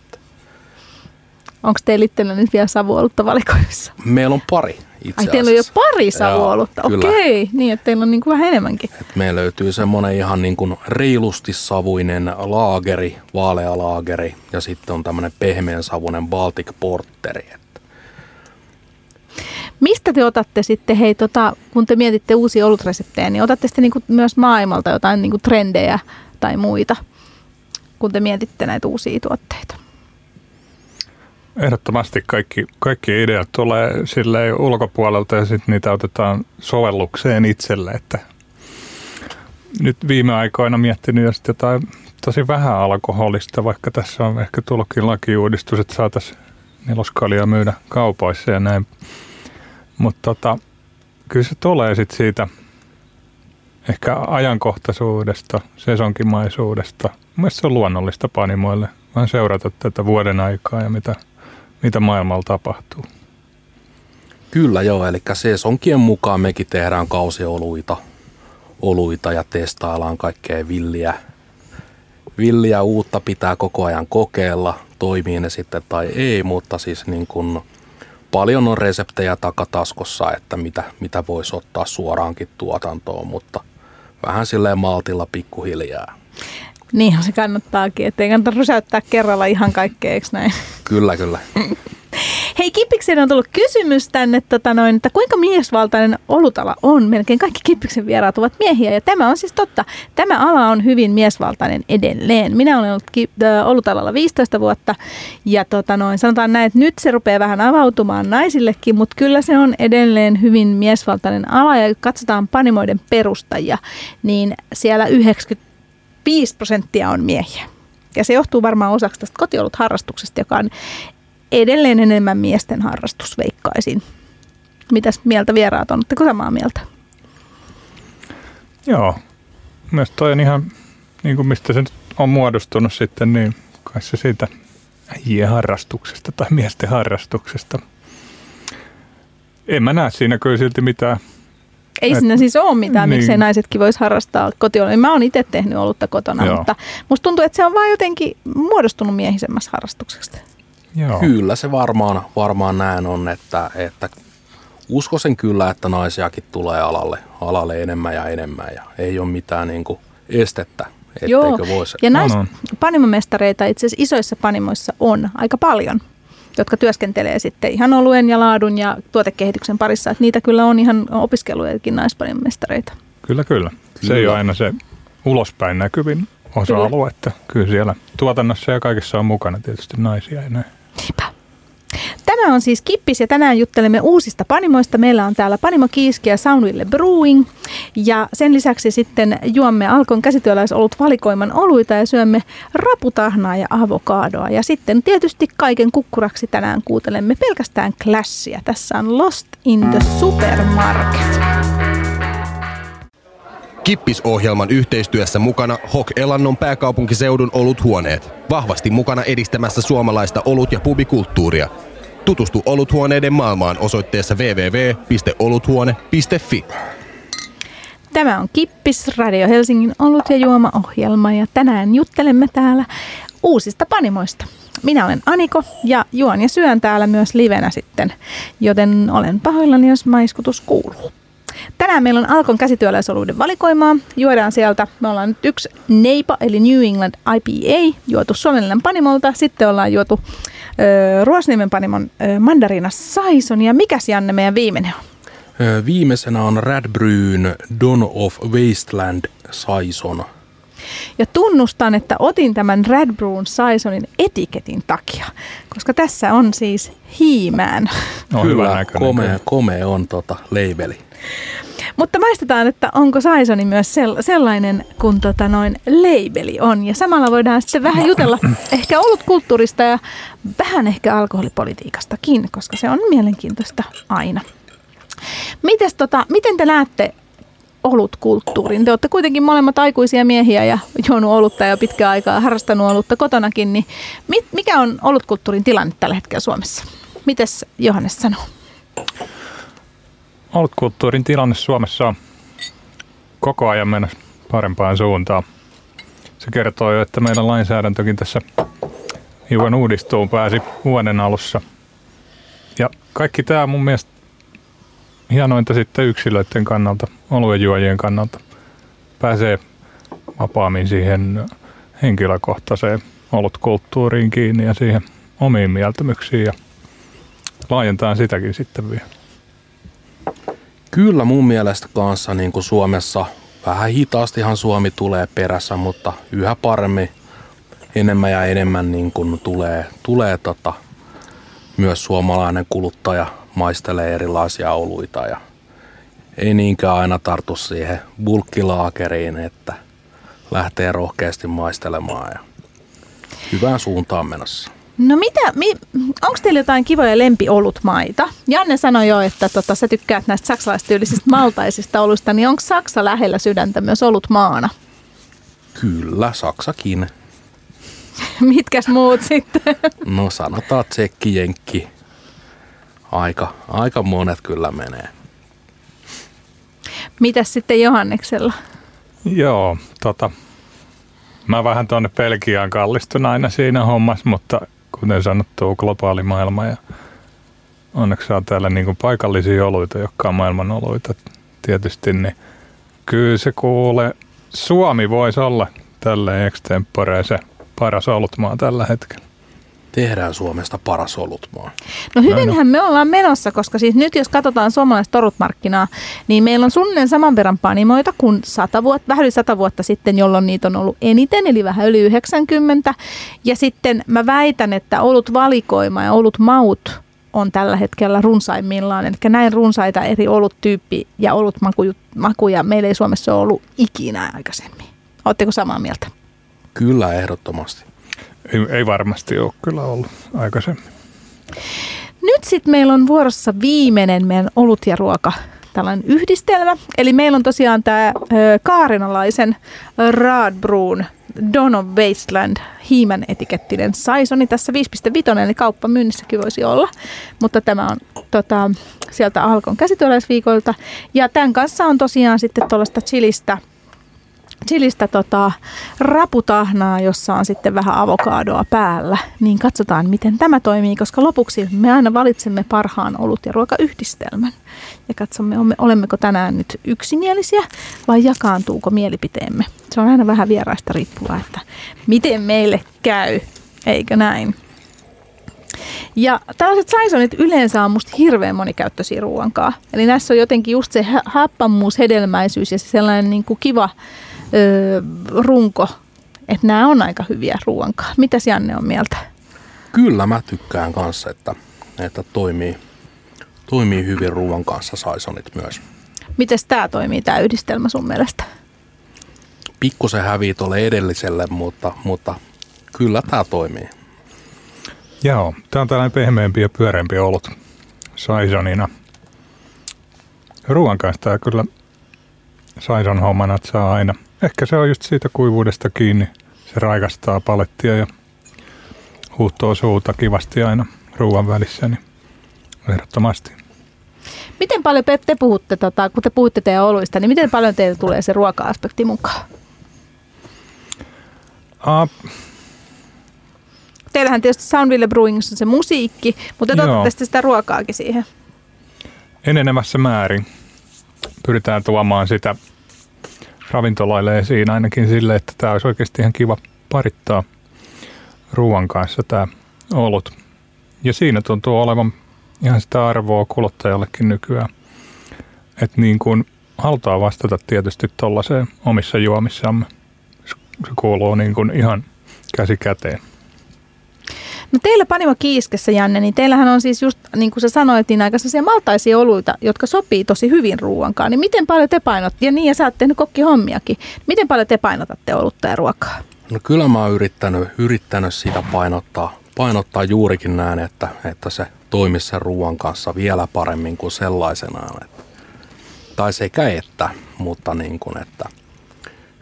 Onko teillä itsellä nyt vielä savuolutta valikoimissa? Meillä on pari itse Ai teillä on jo pari savuolutta, Joo, kyllä. okei. Niin, että teillä on niin kuin vähän enemmänkin. Et meillä löytyy semmoinen ihan niin kuin reilusti savuinen laageri, vaalea laageri ja sitten on tämmöinen pehmeän savuinen Baltic Porteri. Mistä te otatte sitten, hei, tota, kun te mietitte uusia olutreseptejä, niin otatte sitten niin kuin myös maailmalta jotain niin kuin trendejä tai muita, kun te mietitte näitä uusia tuotteita? Ehdottomasti kaikki, kaikki ideat tulee silleen ulkopuolelta ja sitten niitä otetaan sovellukseen itselle, että nyt viime aikoina miettinyt just jotain tosi vähän alkoholista, vaikka tässä on ehkä tullutkin lakiuudistus, että saataisiin neloskalia myydä kaupoissa ja näin. Mutta tota, kyllä se tulee sitten siitä ehkä ajankohtaisuudesta, sesonkimaisuudesta. Mielestäni se on luonnollista panimoille, vaan seurata tätä vuoden aikaa ja mitä, mitä maailmalla tapahtuu. Kyllä joo, eli sesonkien mukaan mekin tehdään kausioluita oluita ja testaillaan kaikkea villiä. Villiä uutta pitää koko ajan kokeilla, toimii ne sitten tai ei, mutta siis niin kuin paljon on reseptejä takataskossa, että mitä, mitä voisi ottaa suoraankin tuotantoon, mutta vähän silleen maltilla pikkuhiljaa. Niinhän se kannattaakin, ettei kannata rysäyttää kerralla ihan kaikkea, eikö näin? Kyllä, kyllä. Hei, Kippiksen on tullut kysymys tänne, tota noin, että kuinka miesvaltainen olutala on? Melkein kaikki Kippiksen vieraat ovat miehiä ja tämä on siis totta. Tämä ala on hyvin miesvaltainen edelleen. Minä olen ollut ki- olutalalla 15 vuotta ja tota noin, sanotaan näin, että nyt se rupeaa vähän avautumaan naisillekin, mutta kyllä se on edelleen hyvin miesvaltainen ala ja katsotaan panimoiden perustajia, niin siellä 95 prosenttia on miehiä. Ja se johtuu varmaan osaksi tästä kotiolutharrastuksesta, joka on edelleen enemmän miesten harrastus, veikkaisin. Mitäs mieltä vieraat on? Oletteko samaa mieltä? Joo, myös toi on ihan, niin kuin mistä se nyt on muodostunut sitten, niin kai se siitä äijien harrastuksesta tai miesten harrastuksesta. En mä näe siinä kyllä silti mitään. Ei Et- siinä siis ole mitään, niin. miksei naisetkin vois harrastaa kotiolua. Mä oon itse tehnyt olutta kotona, Joo. mutta musta tuntuu, että se on vaan jotenkin muodostunut miehisemmässä harrastuksesta. Joo. Kyllä se varmaan, varmaan näin on, että, että uskoisin kyllä, että naisiakin tulee alalle, alalle enemmän ja enemmän ja ei ole mitään niin kuin estettä, Joo. etteikö voisi. Ja On, nais on. panimomestareita itse asiassa isoissa panimoissa on aika paljon, jotka työskentelee sitten ihan oluen ja laadun ja tuotekehityksen parissa. Että niitä kyllä on ihan opiskelujakin naispanimomestareita. Kyllä, kyllä. Se Kyllä. ei ole aina se ulospäin näkyvin osa-alue, että kyllä siellä tuotannossa ja kaikessa on mukana tietysti naisia ja näin. Tämä on siis Kippis ja tänään juttelemme uusista panimoista. Meillä on täällä Panimo Kiiski ja Soundwille Brewing. Ja sen lisäksi sitten juomme Alkon käsityöläisolut valikoiman oluita ja syömme raputahnaa ja avokadoa. Ja sitten tietysti kaiken kukkuraksi tänään kuuntelemme pelkästään Clashia. Tässä on Lost in the Supermarket. Kippis-ohjelman yhteistyössä mukana Hok Elannon pääkaupunkiseudun oluthuoneet. Vahvasti mukana edistämässä suomalaista olut- ja pubikulttuuria. Tutustu oluthuoneiden maailmaan osoitteessa www.oluthuone.fi. Tämä on Kippis, Radio Helsingin olut- ja juomaohjelma ja tänään juttelemme täällä uusista panimoista. Minä olen Aniko ja juon ja syön täällä myös livenä sitten, joten olen pahoillani, jos maiskutus kuuluu. Tänään meillä on Alkon käsityöläisoluiden valikoimaa. Juodaan sieltä, me ollaan nyt yksi Neipa eli New England IPA, juotu Suomenlän panimolta. Sitten ollaan juotu Ruosniemen panimon ö, Mandarina Saison ja mikäs Janne meidän viimeinen on? Viimeisenä on Radbryn Dawn of Wasteland Saison. Ja tunnustan, että otin tämän Red Brewn Saisonin etiketin takia, koska tässä on siis hiimään. No, Kyllä, hyvä näköinen. komea, komea on tota leibeli. Mutta maistetaan, että onko Saisoni myös sel- sellainen kuin tota noin leibeli on. Ja samalla voidaan sitten vähän jutella ehkä olutkulttuurista ja vähän ehkä alkoholipolitiikastakin, koska se on mielenkiintoista aina. Mites tota, miten te näette olutkulttuurin? Te olette kuitenkin molemmat aikuisia miehiä ja juonut olutta jo pitkään aikaa, harrastanut olutta kotonakin. Niin mit, mikä on olutkulttuurin tilanne tällä hetkellä Suomessa? Mites Johannes sanoo? Olutkulttuurin tilanne Suomessa on koko ajan mennä parempaan suuntaan. Se kertoo jo, että meidän lainsäädäntökin tässä hiukan uudistuun pääsi vuoden alussa. Ja kaikki tämä mun mielestä hienointa sitten yksilöiden kannalta, oluenjuojien kannalta. Pääsee vapaammin siihen henkilökohtaiseen olutkulttuuriin kiinni ja siihen omiin mieltymyksiin ja laajentaa sitäkin sitten vielä. Kyllä mun mielestä kanssa niin kuin Suomessa vähän hitaastihan Suomi tulee perässä, mutta yhä paremmin enemmän ja enemmän niin kuin tulee, tulee tota, myös suomalainen kuluttaja maistelee erilaisia oluita ja ei niinkään aina tartu siihen bulkkilaakeriin, että lähtee rohkeasti maistelemaan ja hyvään suuntaan menossa. No mitä, mi, onko teillä jotain kivoja lempiolutmaita? Janne sanoi jo, että tota, sä tykkäät näistä saksalaistyylisistä maltaisista oluista, niin onko Saksa lähellä sydäntä myös olutmaana? Kyllä, Saksakin. <laughs> Mitkäs muut sitten? No sanotaan tsekki, jenkki. Aika, aika monet kyllä menee. Mitäs sitten Johanneksella? Joo, tota, mä vähän tuonne Belgiaan kallistun aina siinä hommassa, mutta kuten sanottu, globaali maailma ja onneksi on täällä niin kuin paikallisia oluita, jotka on maailman oluita tietysti, niin kyllä se kuule, Suomi voisi olla tälle extempore se paras olutmaa tällä hetkellä. Tehdään Suomesta paras olutmaa. No hyvinhän me ollaan menossa, koska siis nyt jos katsotaan suomalaista torutmarkkinaa, niin meillä on suunnilleen saman verran panimoita kuin 100 vuotta, vähän yli 100 vuotta sitten, jolloin niitä on ollut eniten, eli vähän yli 90. Ja sitten mä väitän, että olut valikoima ja olut maut on tällä hetkellä runsaimmillaan. Eli näin runsaita eri oluttyyppi ja olutmakuja meillä ei Suomessa ole ollut ikinä aikaisemmin. Oletteko samaa mieltä? Kyllä, ehdottomasti. Ei, ei varmasti ole kyllä ollut aikaisemmin. Nyt sitten meillä on vuorossa viimeinen meidän olut ja ruoka tällainen yhdistelmä. Eli meillä on tosiaan tämä kaarinalaisen Radbruun Dawn of Wasteland hiiman etikettinen saisoni tässä 5.5, eli kauppamyynnissäkin voisi olla. Mutta tämä on tota, sieltä Alkon käsityöläisviikoilta. Ja tämän kanssa on tosiaan sitten tuollaista chilistä – chilistä tota, raputahnaa, jossa on sitten vähän avokadoa päällä, niin katsotaan, miten tämä toimii, koska lopuksi me aina valitsemme parhaan olut- ja ruokayhdistelmän. Ja katsomme, olemmeko tänään nyt yksimielisiä vai jakaantuuko mielipiteemme. Se on aina vähän vieraista riippuvaa, että miten meille käy, eikö näin? Ja tällaiset saisonit yleensä on musta hirveän monikäyttöisiä ruoankaa. Eli näissä on jotenkin just se happamuus, hedelmäisyys ja se sellainen niin kuin kiva öö, runko, että nämä on aika hyviä ruoankaa. Mitäs Janne on mieltä? Kyllä mä tykkään kanssa, että, että toimii, toimii hyvin ruoan kanssa saisonit myös. Miten tämä toimii, tämä yhdistelmä sun mielestä? Pikkusen hävii tuolle edelliselle, mutta, mutta kyllä tämä toimii. Joo, tämä on tällainen pehmeämpi ja pyöreämpi olut saisonina. Ruoan kanssa tämä kyllä saison hommana saa aina – Ehkä se on just siitä kuivuudesta kiinni. Se raikastaa palettia ja huuhtoo suuta kivasti aina ruoan välissä, niin ehdottomasti. Miten paljon te puhutte, tota, kun te puhutte teidän oluista, niin miten paljon teille tulee se ruoka-aspekti mukaan? Uh, Teillähän tietysti Soundville Brewingissa on se musiikki, mutta te otatte sitä ruokaakin siihen. Enenevässä määrin pyritään tuomaan sitä ravintolaille esiin ainakin sille, että tämä olisi oikeasti ihan kiva parittaa ruoan kanssa tämä olut. Ja siinä tuntuu olevan ihan sitä arvoa kuluttajallekin nykyään. Että niin kuin halutaan vastata tietysti tuollaiseen omissa juomissamme. Se kuuluu niin kuin ihan käsi käteen. No teillä Panimo Kiiskessä, Janne, niin teillähän on siis just, niin kuin sä sanoit, niin aika sellaisia maltaisia oluita, jotka sopii tosi hyvin ruoankaan. Niin miten paljon te painot, ja niin ja sä oot tehnyt kokkihommiakin, miten paljon te painotatte olutta ja ruokaa? No kyllä mä oon yrittänyt, yrittänyt sitä painottaa, painottaa juurikin näin, että, että se toimisi sen ruoan kanssa vielä paremmin kuin sellaisenaan. Tai sekä että, mutta niin kuin, että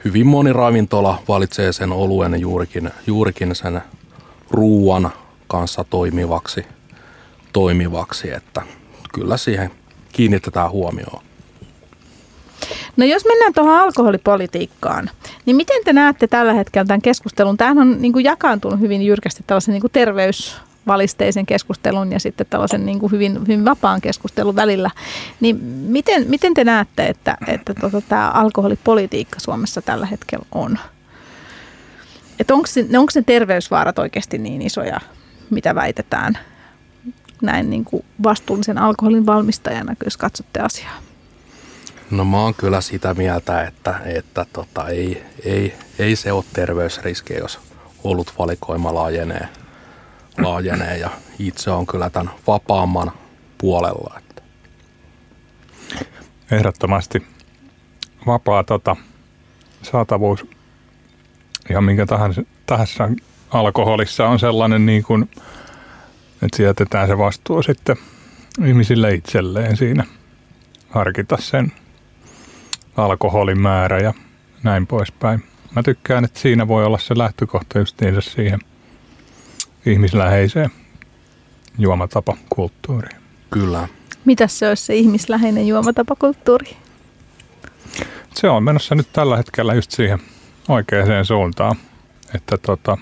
hyvin moni ravintola valitsee sen oluen juurikin, juurikin sen ruuan kanssa toimivaksi, toimivaksi, että kyllä siihen kiinnitetään huomioon. No jos mennään tuohon alkoholipolitiikkaan, Niin miten te näette tällä hetkellä tämän keskustelun? Tämähän on niin kuin jakaantunut hyvin jyrkästi tällaisen niin kuin terveysvalisteisen keskustelun ja sitten tällaisen niin kuin hyvin, hyvin vapaan keskustelun välillä. Niin miten, miten te näette, että, että tota, tämä alkoholipolitiikka Suomessa tällä hetkellä on? Että onko, onko ne terveysvaarat oikeasti niin isoja, mitä väitetään näin niin kuin vastuullisen alkoholin valmistajana, jos katsotte asiaa? No mä oon kyllä sitä mieltä, että, että tota, ei, ei, ei se ole terveysriski, jos ollut valikoima laajenee, laajenee ja itse on kyllä tämän vapaamman puolella. Että. Ehdottomasti vapaa tota, saatavuus ja minkä tahansa, tahansa alkoholissa on sellainen, niin kuin, että jätetään se vastuu sitten ihmisille itselleen siinä harkita sen alkoholin määrä ja näin poispäin. Mä tykkään, että siinä voi olla se lähtökohta justiinsa siihen ihmisläheiseen juomatapakulttuuriin. Kyllä. Mitä se olisi se ihmisläheinen juomatapakulttuuri? Se on menossa nyt tällä hetkellä just siihen oikeaan suuntaan, että tota,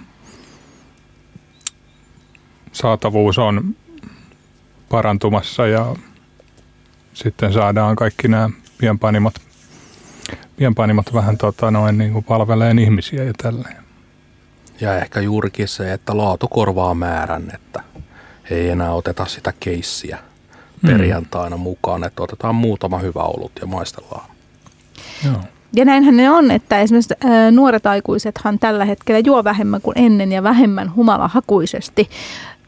saatavuus on parantumassa ja sitten saadaan kaikki nämä pienpanimot pienpanimot vähän tota, noin, niin kuin palveleen ihmisiä ja tälleen. Ja ehkä juurikin se, että laatu korvaa määrän, että ei enää oteta sitä keissiä mm. perjantaina mukaan, että otetaan muutama hyvä olut ja maistellaan. Joo. Ja näinhän ne on, että esimerkiksi nuoret aikuisethan tällä hetkellä juo vähemmän kuin ennen ja vähemmän humalahakuisesti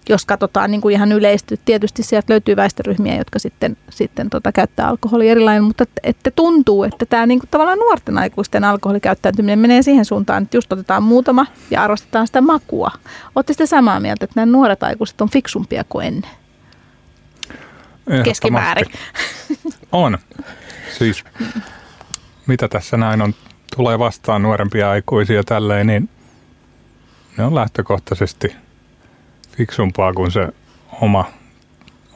jos katsotaan niin kuin ihan yleisesti, tietysti sieltä löytyy väestöryhmiä, jotka sitten, sitten tota, käyttää alkoholia erilainen, mutta että tuntuu, että tämä niin kuin tavallaan nuorten aikuisten alkoholikäyttäytyminen menee siihen suuntaan, että just otetaan muutama ja arvostetaan sitä makua. Olette sitten samaa mieltä, että nämä nuoret aikuiset on fiksumpia kuin ennen? Keskimäärin. On. Siis mitä tässä näin on, tulee vastaan nuorempia aikuisia tälleen, niin ne on lähtökohtaisesti – fiksumpaa kuin se oma,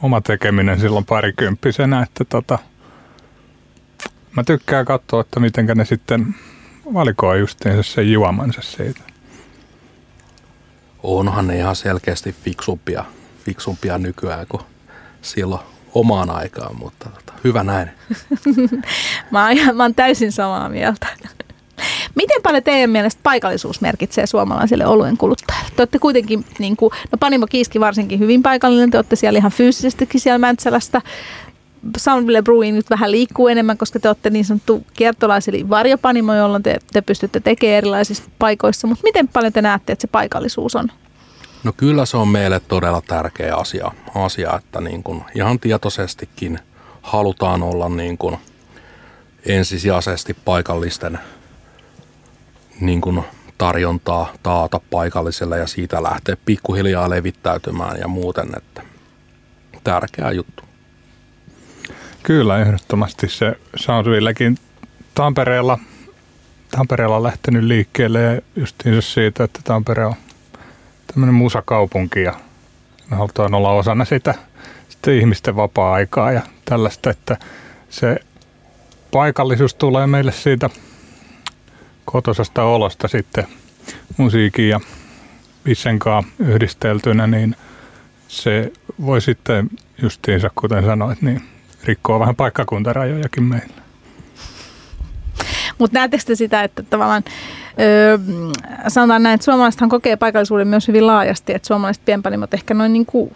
oma tekeminen silloin parikymppisenä, että tota, mä tykkään katsoa, että miten ne sitten valikoi justiinsa sen juomansa siitä. Onhan ne ihan selkeästi fiksumpia, fiksumpia nykyään kuin silloin omaan aikaan, mutta tota, hyvä näin. <laughs> mä, oon, mä oon täysin samaa mieltä. Miten paljon teidän mielestä paikallisuus merkitsee suomalaisille oluen kuluttajille? Te olette kuitenkin, niin kuin, no Panimo Kiiski varsinkin hyvin paikallinen, te olette siellä ihan fyysisestikin siellä Mäntsälästä. Soundville Brewing nyt vähän liikkuu enemmän, koska te olette niin sanottu kiertolais- eli varjopanimo, jolloin te, te pystytte tekemään erilaisissa paikoissa. Mutta miten paljon te näette, että se paikallisuus on? No kyllä se on meille todella tärkeä asia, asia että niin kuin ihan tietoisestikin halutaan olla niin kuin ensisijaisesti paikallisten niin kuin tarjontaa taata paikalliselle ja siitä lähteä pikkuhiljaa levittäytymään ja muuten, että tärkeä juttu. Kyllä, ehdottomasti se Soundvillekin Tampereella, Tampereella on lähtenyt liikkeelle ja justiinsa siitä, että Tampere on tämmöinen musakaupunki ja me halutaan olla osana sitä sitten ihmisten vapaa-aikaa ja tällaista, että se paikallisuus tulee meille siitä – kotosasta olosta sitten musiikin ja Vissenkaan yhdisteltynä, niin se voi sitten justiinsa, kuten sanoit, niin rikkoa vähän paikkakuntarajojakin meillä. Mutta näettekö te sitä, että tavallaan öö, sanotaan näin, että suomalaisethan kokee paikallisuuden myös hyvin laajasti, että suomalaiset pienpanimot ehkä noin niin kuin,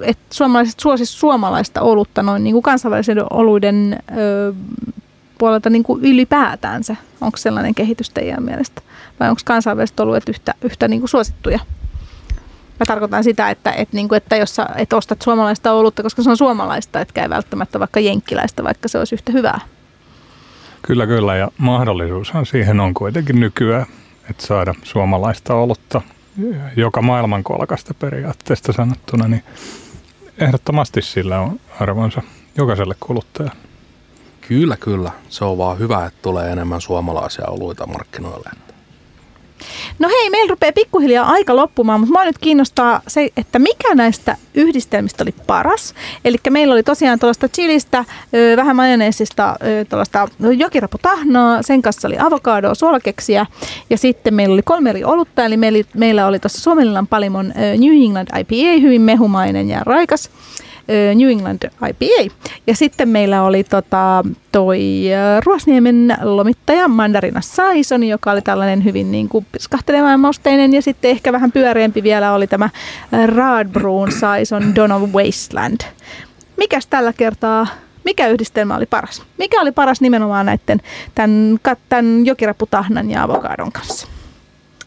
että suomalaiset suosis suomalaista olutta noin niin kuin kansainvälisen oluiden öö, puolelta niin kuin ylipäätäänsä? Onko sellainen kehitys teidän mielestä? Vai onko kansainväliset oluet yhtä, yhtä niin kuin suosittuja? Mä tarkoitan sitä, että, että, niin kuin, että jos sä et ostat suomalaista olutta, koska se on suomalaista, etkä ei välttämättä vaikka jenkkiläistä, vaikka se olisi yhtä hyvää. Kyllä, kyllä. Ja mahdollisuushan siihen on kuitenkin nykyään, että saada suomalaista olutta joka maailmankolkasta periaatteesta sanottuna, niin ehdottomasti sillä on arvonsa jokaiselle kuluttajalle. Kyllä, kyllä. Se on vaan hyvä, että tulee enemmän suomalaisia oluita markkinoille. No hei, meillä rupeaa pikkuhiljaa aika loppumaan, mutta mua nyt kiinnostaa se, että mikä näistä yhdistelmistä oli paras. Eli meillä oli tosiaan tuollaista chilistä, vähän majoneesista, tuollaista jokiraputahnaa, sen kanssa oli avokadoa, suolakeksiä ja sitten meillä oli kolme eri olutta, eli meillä oli tuossa Suomenlinnan palimon New England IPA, hyvin mehumainen ja raikas. New England IPA. Ja sitten meillä oli tota, toi Ruosniemen lomittaja Mandarina Saison, joka oli tällainen hyvin niin kuin piskahtelemaan mausteinen. Ja sitten ehkä vähän pyöreämpi vielä oli tämä Radbruun Saison of Wasteland. Mikäs tällä kertaa mikä yhdistelmä oli paras? Mikä oli paras nimenomaan näiden tämän, tämän jokiraputahnan ja avokadon kanssa?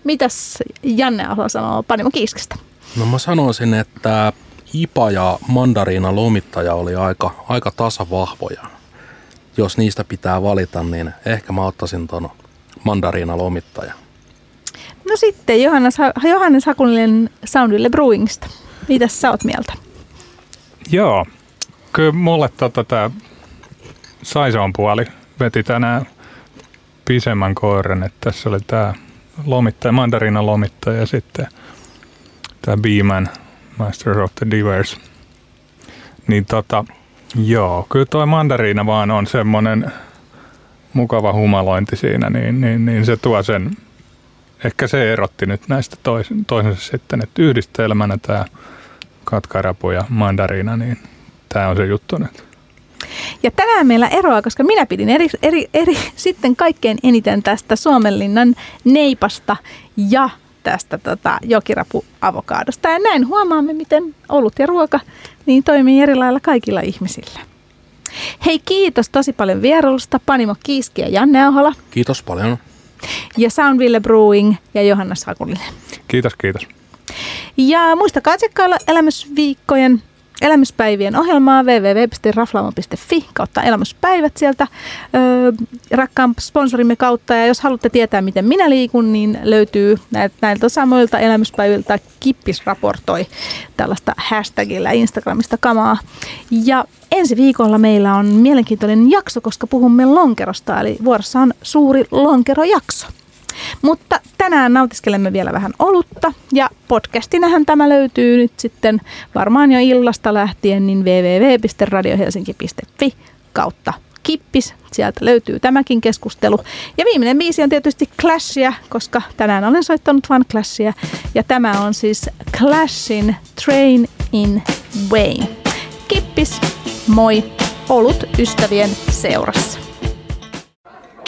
Mitäs Janne Ahola sanoo Panimo Kiiskestä? No mä sanoisin, että IPA ja mandariina lomittaja oli aika, aika tasavahvoja. Jos niistä pitää valita, niin ehkä mä ottaisin ton mandariina lomittaja. No sitten Johannes, Johannes Hakuninen Soundille Brewingista. Mitäs sä oot mieltä? Joo, kyllä mulle tota, tämä Saison puoli veti tänään pisemmän koiran, että tässä oli tämä lomittaja, mandariina lomittaja ja sitten tämä Beeman Master of the Divers. Niin tota, joo, kyllä toi mandariina vaan on semmoinen mukava humalointi siinä, niin, niin, niin se tuo sen, ehkä se erotti nyt näistä toisen, toisensa sitten, että yhdistelmänä tämä katkarapu ja mandariina, niin tämä on se juttu nyt. Ja tänään meillä eroa, koska minä pidin eri, eri, eri, <laughs> sitten kaikkein eniten tästä Suomenlinnan neipasta ja tästä tota, jokirapuavokaadosta. Ja näin huomaamme, miten olut ja ruoka niin toimii eri lailla kaikilla ihmisillä. Hei kiitos tosi paljon vierailusta Panimo Kiiski ja Janne Ahola. Kiitos paljon. Ja Soundville Brewing ja Johanna Sakulinen. Kiitos, kiitos. Ja muistakaa tsekkailla elämysviikkojen elämyspäivien ohjelmaa www.raflaamo.fi kautta elämyspäivät sieltä ö, rakkaan sponsorimme kautta. Ja jos haluatte tietää, miten minä liikun, niin löytyy näiltä samoilta elämyspäiviltä Kippis raportoi tällaista hashtagillä Instagramista kamaa. Ja ensi viikolla meillä on mielenkiintoinen jakso, koska puhumme lonkerosta, eli vuorossa on suuri lonkerojakso. Mutta tänään nautiskelemme vielä vähän olutta ja podcastinahan tämä löytyy nyt sitten varmaan jo illasta lähtien niin www.radiohelsinki.fi kautta kippis. Sieltä löytyy tämäkin keskustelu. Ja viimeinen biisi on tietysti Clashia, koska tänään olen soittanut vain Clashia. Ja tämä on siis Clashin Train in Wayne. Kippis, moi, olut ystävien seurassa.